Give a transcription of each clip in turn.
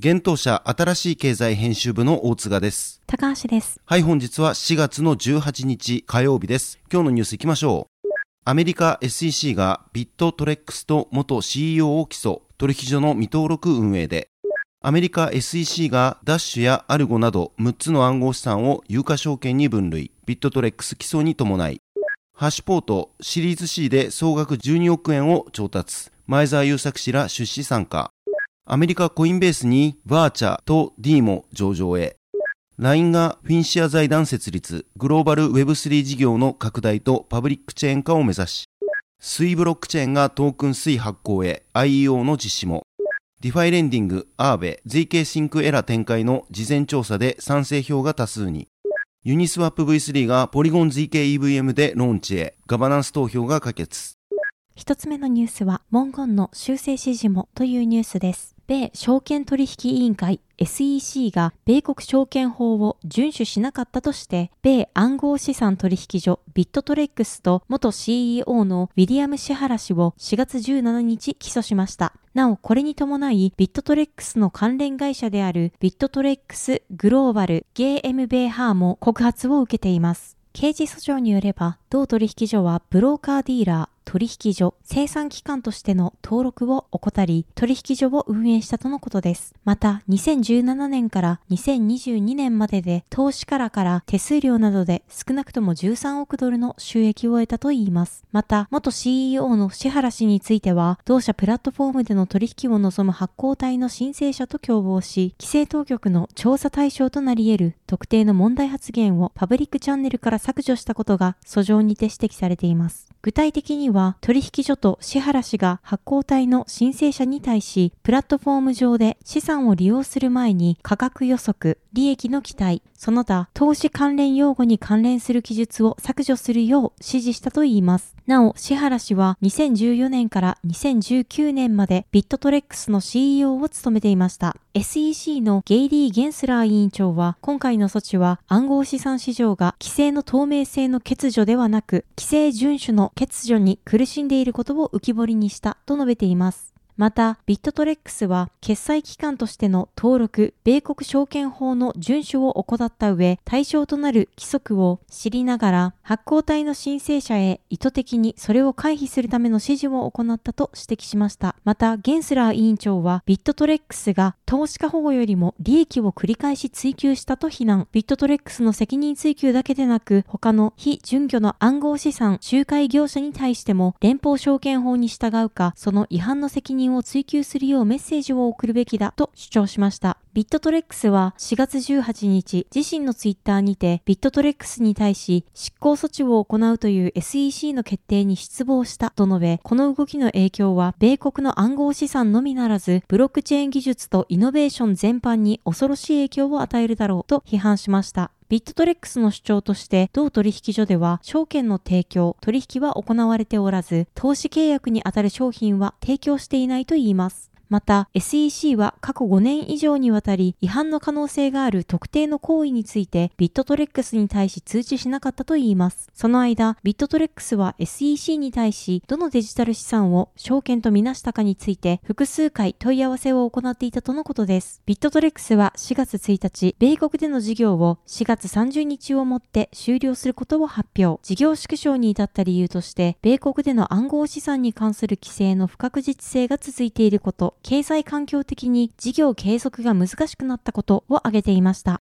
現当社新しい経済編集部の大塚です。高橋です。はい、本日は4月の18日火曜日です。今日のニュース行きましょう。アメリカ SEC がビットトレックスと元 CEO を起訴、取引所の未登録運営で、アメリカ SEC がダッシュやアルゴなど6つの暗号資産を有価証券に分類、ビットトレックス起訴に伴い、ハッシュポートシリーズ C で総額12億円を調達、前澤友作氏ら出資参加、アメリカコインベースにバーチャと D も上場へ、LINE がフィンシア財団設立、グローバル Web3 事業の拡大とパブリックチェーン化を目指し、 Sui ブロックチェーンがトークン SUI 発行へ。IEO の実施も、DeFi レンディング、アーベ、ZK シンクエラ展開の事前調査で賛成票が多数に、ユニスワップ V3 がポリゴン ZK-EVM でローンチへ、ガバナンス投票が可決。一つ目のニュースは、文言の修正指示もというニュースです。米証券取引委員会 SEC が米国証券法を遵守しなかったとして、米暗号資産取引所ビットトレックスと元 CEO のウィリアム・シハラ氏を4月17日起訴しました。なお、これに伴い、ビットトレックスの関連会社であるビットトレックスグローバル GmbH も告発を受けています。刑事訴訟によれば、同取引所はブローカーディーラー、取引所、生産機関としての登録を怠り、取引所を運営したとのことです。また、2017年から2022年までで、投資家らから手数料などで少なくとも13億ドルの収益を得たといいます。また、元 CEO の志原氏については、同社プラットフォームでの取引を望む発行体の申請者と共謀し、規制当局の調査対象となり得る特定の問題発言をパブリックチャンネルから削除したことが訴状にて指摘されています。具体的には取引所と支原氏が発行体の申請者に対し、プラットフォーム上で資産を利用する前に価格予測、利益の期待、その他投資関連用語に関連する記述を削除するよう指示したといいます。なお、支原氏は2014年から2019年までビットトレックスの CEO を務めていました。SEC のゲイリー・ゲンスラー委員長は、今回の措置は暗号資産市場が規制の透明性の欠如ではなく、規制遵守の欠如に苦しんでいることを浮き彫りにしたと述べています。また、ビットトレックスは、決済機関としての登録、米国証券法の遵守を怠った上、対象となる規則を知りながら、発行体の申請者へ意図的にそれを回避するための指示を行ったと指摘しました。また、ゲンスラー委員長は、ビットトレックスが投資家保護よりも利益を繰り返し追求したと非難。ビットトレックスの責任追及だけでなく、他の非準拠の暗号資産仲介業者に対しても、連邦証券法に従うか、その違反の責任を追求するようメッセージを送るべきだと主張しました。ビットトレックスは4月18日、自身のツイッターにてビットトレックスに対し執行措置を行うという SEC の決定に失望したと述べ、この動きの影響は米国の暗号資産のみならず、ブロックチェーン技術とイノベーション全般に恐ろしい影響を与えるだろうと批判しました。ビットトレックスの主張として、同取引所では証券の提供、取引は行われておらず、投資契約にあたる商品は提供していないと言います。また SEC は過去5年以上にわたり違反の可能性がある特定の行為についてビットトレックスに対し通知しなかったといいます。その間、ビットトレックスは SEC に対しどのデジタル資産を証券とみなしたかについて複数回問い合わせを行っていたとのことです。ビットトレックスは4月1日、米国での事業を4月30日をもって終了することを発表。事業縮小に至った理由として、米国での暗号資産に関する規制の不確実性が続いていること、経済環境的に事業継続が難しくなったことを挙げていました。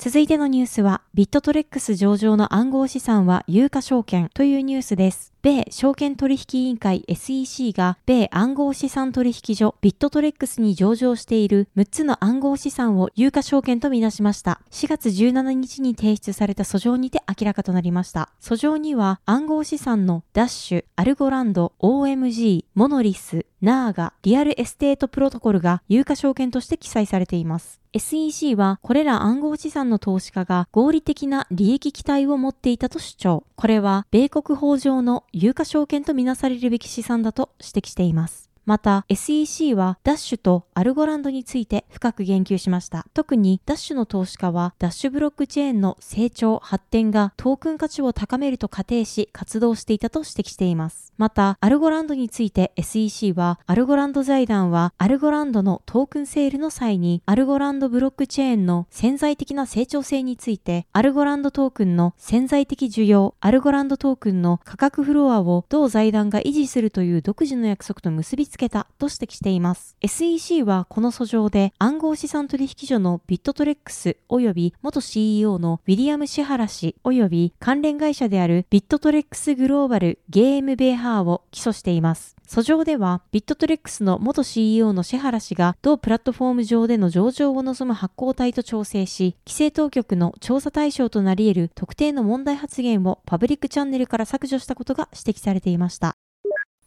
続いてのニュースは、ビットトレックス上場の暗号資産は有価証券というニュースです。米証券取引委員会 SEC が米暗号資産取引所ビットトレックスに上場している6つの暗号資産を有価証券とみなしました。4月17日に提出された訴状にて明らかとなりました。訴状には暗号資産のダッシュ、アルゴランド、OMG、モノリス、ナーガ、リアルエステートプロトコルが有価証券として記載されています。SEC はこれら暗号資産の投資家が合理的な利益期待を持っていたと主張。これは米国法上の有価証券とみなされるべき資産だと指摘しています。また SEC はダッシュとアルゴランドについて深く言及しました。特にダッシュの投資家はダッシュブロックチェーンの成長、発展がトークン価値を高めると仮定し活動していたと指摘しています。また、アルゴランドについて SEC はアルゴランド財団はアルゴランドのトークンセールの際にアルゴランドブロックチェーンの潜在的な成長性についてアルゴランドトークンの潜在的需要、アルゴランドトークンの価格フロアを同財団が維持するという独自の約束と結びつけたと指摘しています。SEC はこの訴状で暗号資産取引所のビットトレックス及び元 CEO のウィリアム・シハラ氏及び関連会社であるビットトレックスグローバルGmbH を起訴しています。訴状では、ビットトレックスの元 CEO のシハラ氏が同プラットフォーム上での上場を望む発行体と調整し、規制当局の調査対象となり得る特定の問題発言をパブリックチャンネルから削除したことが指摘されていました。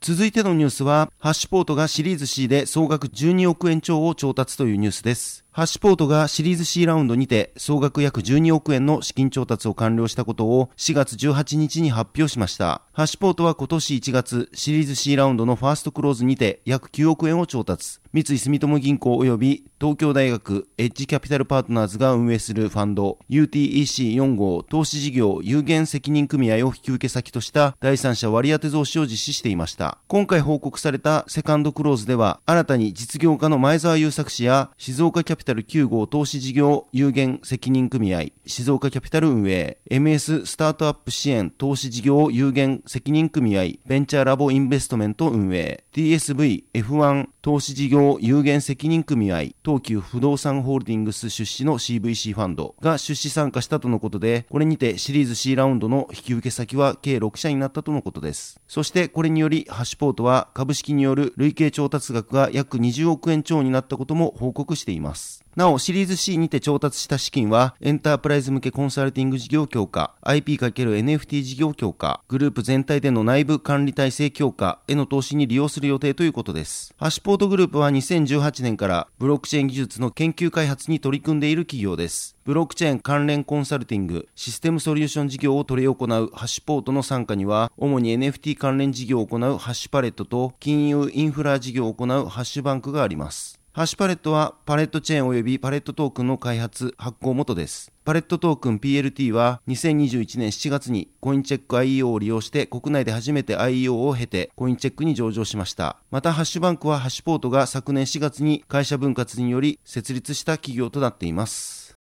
続いてのニュースは、ハッシュポートがシリーズ C で総額12億円超を調達というニュースです。ハッシュポートがシリーズ C ラウンドにて総額約12億円の資金調達を完了したことを4月18日に発表しました。ハッシュポートは今年1月シリーズ C ラウンドのファーストクローズにて約9億円を調達。三井住友銀行及び東京大学エッジキャピタルパートナーズが運営するファンド UTEC4 号投資事業有限責任組合を引き受け先とした第三者割当増資を実施していました。今回報告されたセカンドクローズでは新たに実業家の前澤友作氏や静岡キャピピタル9号投資事業有限責任組合静岡キャピタル運営 MS スタートアップ支援投資事業有限責任組合ベンチャーラボインベストメント運営 TSV F1 投資事業有限責任組合、東急不動産ホールディングス出資の CVC ファンドが出資参加したとのことで、これにてシリーズ C ラウンドの引き受け先は計6社になったとのことです。そしてこれにより、ハッシュポートは株式による累計調達額が約20億円超になったことも報告しています。なお、シリーズ C にて調達した資金は、エンタープライズ向けコンサルティング事業強化、IP×NFT 事業強化、グループ全体での内部管理体制強化への投資に利用する予定ということです。ハッシュポートグループは2018年からブロックチェーン技術の研究開発に取り組んでいる企業です。ブロックチェーン関連コンサルティング、システムソリューション事業を取り行うハッシュポートの参加には、主に NFT 関連事業を行うハッシュパレットと、金融インフラ事業を行うハッシュバンクがあります。ハッシュパレットはパレットチェーン及びパレットトークンの開発、発行元です。パレットトークン PLT は2021年7月にコインチェック IEO を利用して国内で初めて IEO を経てコインチェックに上場しました。またハッシュバンクはハッシュポートが昨年4月に会社分割により設立した企業となっています。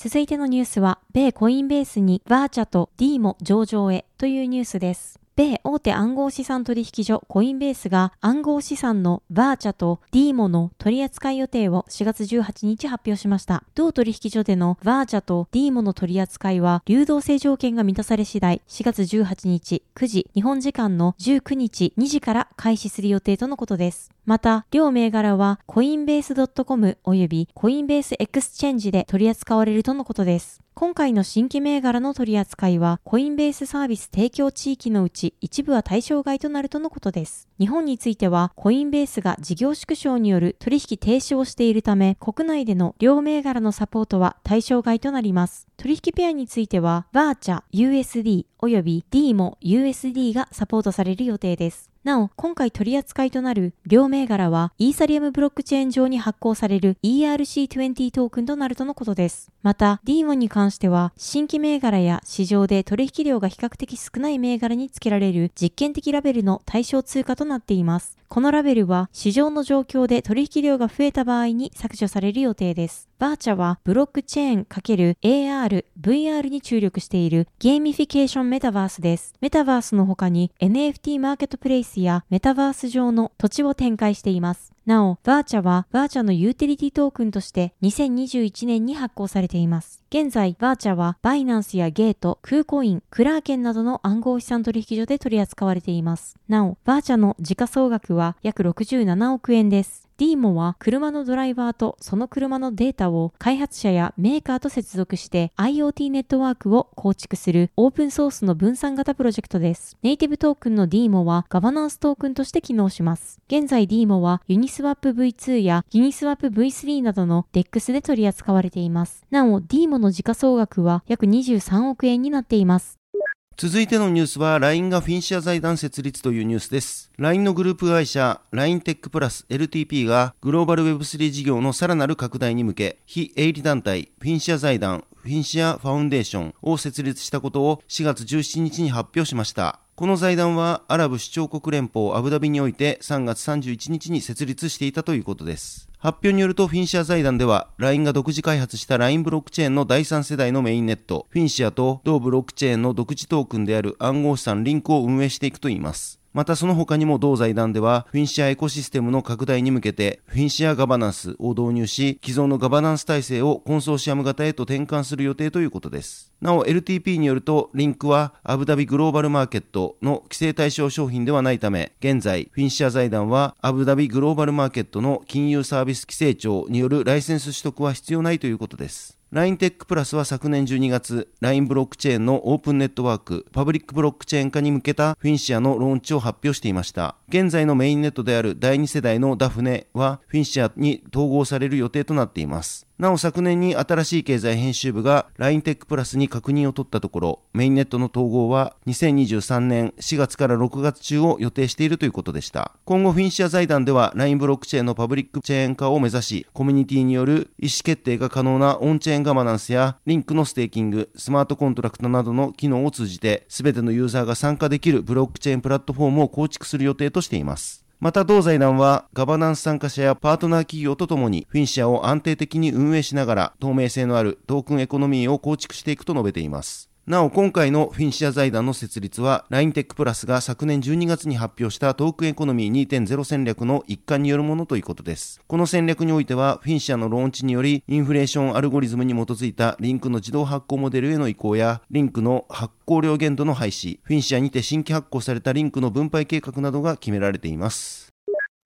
続いてのニュースは、米コインベースにバーチャと D も上場へというニュースです。米大手暗号資産取引所コインベースが暗号資産のバーチャとディーモの取扱い予定を4月18日発表しました。同取引所でのバーチャとディーモの取扱いは流動性条件が満たされ次第4月18日9時日本時間の19日2時から開始する予定とのことです。また、両銘柄はコインベース .com 及びコインベースエクスチェンジで取り扱われるとのことです。今回の新規銘柄の取り扱いは、コインベースサービス提供地域のうち一部は対象外となるとのことです。日本については、コインベースが事業縮小による取引停止をしているため、国内での両銘柄のサポートは対象外となります。取引ペアについては、バーチャ、USD 及び D も USD がサポートされる予定です。なお、今回取り扱いとなる両銘柄は、イーサリアムブロックチェーン上に発行される ERC20 トークンとなるとのことです。また、ディーモに関しては、新規銘柄や市場で取引量が比較的少ない銘柄につけられる実験的ラベルの対象通貨となっています。このラベルは、市場の状況で取引量が増えた場合に削除される予定です。バーチャは、ブロックチェーン ×AR、VR に注力しているゲーミフィケーションメタバースです。メタバースの他に NFT マーケットプレイスやメタバース上の土地を展開しています。なお、バーチャはバーチャのユーティリティトークンとして2021年に発行されています。現在、バーチャはバイナンスやゲート、クーコイン、クラーケンなどの暗号資産取引所で取り扱われています。なお、バーチャの時価総額は約67億円です。DMO は車のドライバーとその車のデータを開発者やメーカーと接続して IoT ネットワークを構築するオープンソースの分散型プロジェクトです。ネイティブトークンの DMO はガバナンストークンとして機能します。現在 DMO はユニスワップ V2 やユニスワップ V3 などの DEX で取り扱われています。なお DMO の時価総額は約23億円になっています。続いてのニュースは LINE がフィンシア財団設立というニュースです。LINE のグループ会社 LINE テックプラス LTP がグローバル Web3 事業のさらなる拡大に向け非営利団体フィンシア財団フィンシアファウンデーションを設立したことを4月17日に発表しました。この財団はアラブ首長国連邦アブダビにおいて3月31日に設立していたということです。発表によるとフィンシア財団では LINE が独自開発した LINE ブロックチェーンの第3世代のメインネットフィンシアと同ブロックチェーンの独自トークンである暗号資産リンクを運営していくといいます。またその他にも同財団ではフィンシアエコシステムの拡大に向けてフィンシアガバナンスを導入し既存のガバナンス体制をコンソーシアム型へと転換する予定ということです。なお LTP によるとリンクはアブダビグローバルマーケットの規制対象商品ではないため現在フィンシア財団はアブダビグローバルマーケットの金融サービス規制庁によるライセンス取得は必要ないということです。LINETech プラスは昨年12月、LINE ブロックチェーンのオープンネットワーク、パブリックブロックチェーン化に向けたフィンシアのローンチを発表していました。現在のメインネットである第2世代のダフネはフィンシアに統合される予定となっています。なお昨年に新しい経済編集部が LINE テックプラスに確認を取ったところ、メインネットの統合は2023年4月から6月中を予定しているということでした。今後フィンシア財団では LINE ブロックチェーンのパブリックチェーン化を目指し、コミュニティによる意思決定が可能なオンチェーンガバナンスやリンクのステーキング、スマートコントラクトなどの機能を通じて、すべてのユーザーが参加できるブロックチェーンプラットフォームを構築する予定としています。また同財団はガバナンス参加者やパートナー企業とともにフィンシアを安定的に運営しながら透明性のあるトークンエコノミーを構築していくと述べています。なお今回のフィンシア財団の設立は LINE テックプラスが昨年12月に発表したトークンエコノミー2.0戦略の一環によるものということです。この戦略においてはフィンシアのローンチによりインフレーションアルゴリズムに基づいたリンクの自動発行モデルへの移行やリンクの発行量限度の廃止、フィンシアにて新規発行されたリンクの分配計画などが決められています。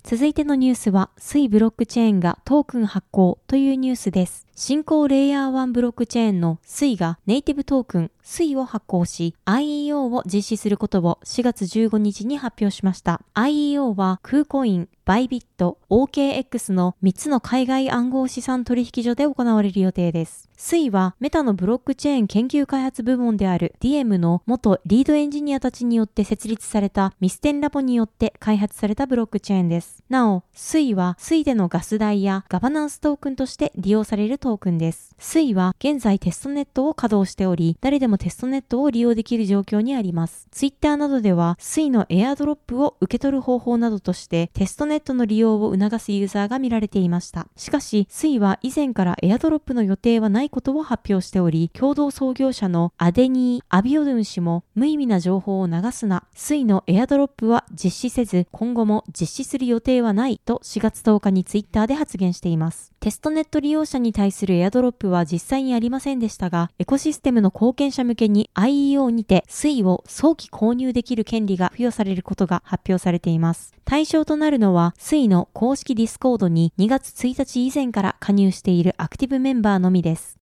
続いてのニュースは、 Sui ブロックチェーンがトークン発行というニュースです。新興レイヤー1ブロックチェーンの Sui がネイティブトークン Sui を発行し IEO を実施することを4月15日に発表しました。IEO はクーコイン、バイビット、OKX の3つの海外暗号資産取引所で行われる予定です。 Sui はメタのブロックチェーン研究開発部門である DM の元リードエンジニアたちによって設立されたミステンラボによって開発されたブロックチェーンです。なお、 Sui は Sui でのガス代やガバナンストークンとして利用されるトークンです。 Sui は現在テストネットを稼働しており、誰でもテストネットを利用できる状況にあります。Twitter などでは Sui のエアドロップを受け取る方法などとしてテストネットの利用を促すユーザーが見られていました。しかし、 Sui は以前からエアドロップの予定はないことを発表しており、共同創業者のアデニー・アビオドゥン氏も無意味な情報を流すな、 Sui のエアドロップは実施せず、今後も実施する予定はないと4月10日にツイッターで発言しています。テストネット利用者に対するエアドロップは実際にありませんでしたが、エコシステムの貢献者向けに IEO にて水を早期購入できる権利が付与されることが発表されています。対象となるのは、 Sui の公式ディスコードに2月1日以前から加入しているアクティブメンバーのみです。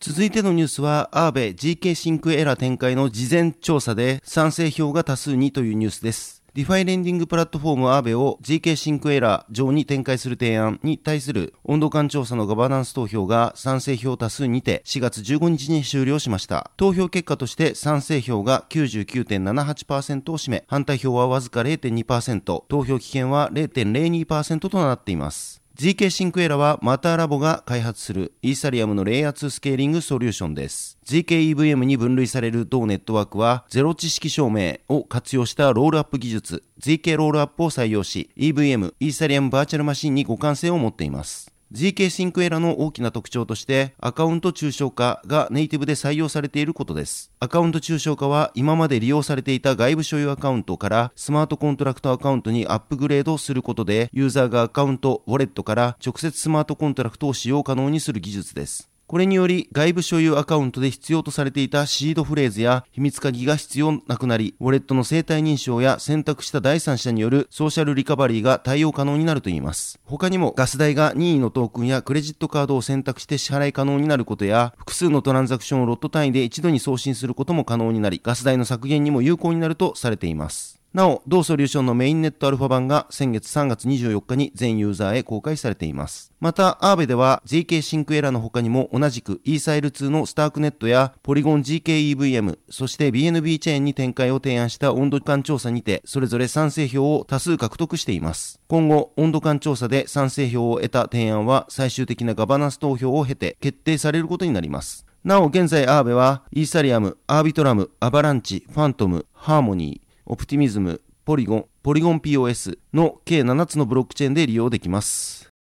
続いてのニュースは、アーベ GK シンクエラ展開の事前調査で賛成票が多数にというニュースです。ディファイレンディングプラットフォームアーベを GK シンクエラー上に展開する提案に対する温度感調査のガバナンス投票が賛成票多数にて4月15日に終了しました。投票結果として賛成票が99.78%を占め、反対票はわずか0.2%、投票棄権は0.02%となっています。GK シンクエラはマターラボが開発するイーサリアムのレイヤー2スケーリングソリューションです。GKEVM に分類される同ネットワークはゼロ知識証明を活用したロールアップ技術 ZK ロールアップを採用し EVM イーサリアムバーチャルマシンに互換性を持っています。GK シンクエラの大きな特徴としてアカウント抽象化がネイティブで採用されていることです。アカウント抽象化は今まで利用されていた外部所有アカウントからスマートコントラクトアカウントにアップグレードすることでユーザーがアカウント、ウォレットから直接スマートコントラクトを使用可能にする技術です。これにより外部所有アカウントで必要とされていたシードフレーズや秘密鍵が必要なくなり、ウォレットの生体認証や選択した第三者によるソーシャルリカバリーが対応可能になるといいます。他にもガス代が任意のトークンやクレジットカードを選択して支払い可能になることや、複数のトランザクションをロット単位で一度に送信することも可能になり、ガス代の削減にも有効になるとされています。なお、同ソリューションのメインネットアルファ版が先月3月24日に全ユーザーへ公開されています。また、アーベでは JK シンクエラーの他にも同じく e サイル2のスタークネットやポリゴン GKEVM、そして BNB チェーンに展開を提案した温度感調査にて、それぞれ賛成票を多数獲得しています。今後、温度感調査で賛成票を得た提案は最終的なガバナンス投票を経て決定されることになります。なお、現在アーベは、イーサリアム、アービトラム、アバランチ、ファントム、ハーモニー、オプティミズム、ポリゴン、ポリゴン POS の計7つのブロックチェーンで利用できます。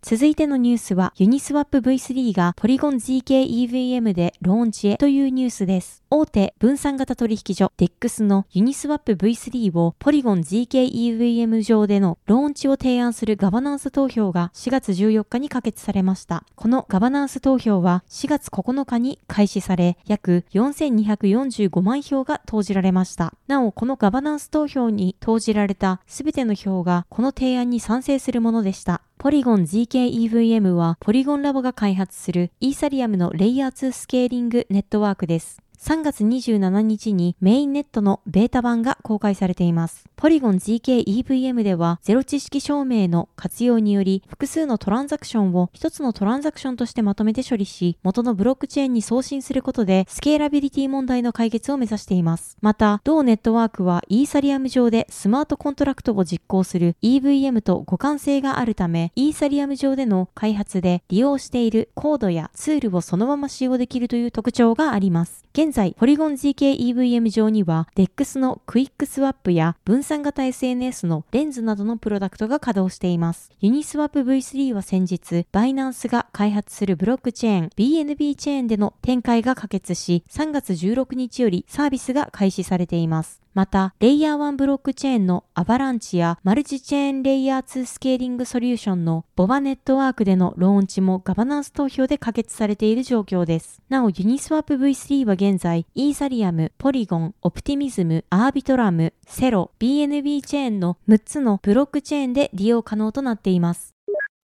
続いてのニュースは、ユニスワップ V3 がポリゴン GKEVM でローンチへというニュースです。大手分散型取引所 DEX のユニスワップ V3 をポリゴン GKEVM 上でのローンチを提案するガバナンス投票が4月14日に可決されました。このガバナンス投票は4月9日に開始され、約4245万票が投じられました。なお、このガバナンス投票に投じられたすべての票がこの提案に賛成するものでした。ポリゴン GKEVM はポリゴンラボが開発するイーサリアムのレイヤー2スケーリングネットワークです。3月27日にメインネットのベータ版が公開されています。ポリゴン GKEVM ではゼロ知識証明の活用により複数のトランザクションを一つのトランザクションとしてまとめて処理し元のブロックチェーンに送信することでスケーラビリティ問題の解決を目指しています。また、同ネットワークはイーサリアム上でスマートコントラクトを実行する EVM と互換性があるためイーサリアム上での開発で利用しているコードやツールをそのまま使用できるという特徴があります。現在、ポリゴン GKEVM 上には DEX のクイックスワップや分散型 SNS のレンズなどのプロダクトが稼働しています。ユニスワップ V3 は先日、バイナンスが開発するブロックチェーン BNB チェーンでの展開が可決し、3月16日よりサービスが開始されています。また、レイヤー1ブロックチェーンのアバランチやマルチチェーンレイヤー2スケーリングソリューションのボバネットワークでのローンチもガバナンス投票で可決されている状況です。なお、ユニスワップ V3 は現在、イーサリアム、ポリゴン、オプティミズム、アービトラム、セロ、BNB チェーンの6つのブロックチェーンで利用可能となっています。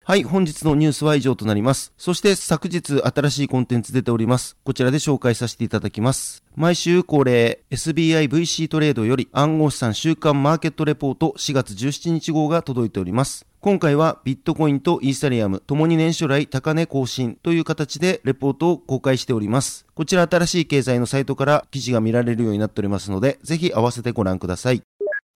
はい、本日のニュースは以上となります。そして昨日新しいコンテンツ出ております。こちらで紹介させていただきます。毎週恒例 SBIVC トレードより暗号資産週間マーケットレポート4月17日号が届いております。今回はビットコインとイーサリアムともに年初来高値更新という形でレポートを公開しております。こちら新しい経済のサイトから記事が見られるようになっておりますので、ぜひ合わせてご覧ください。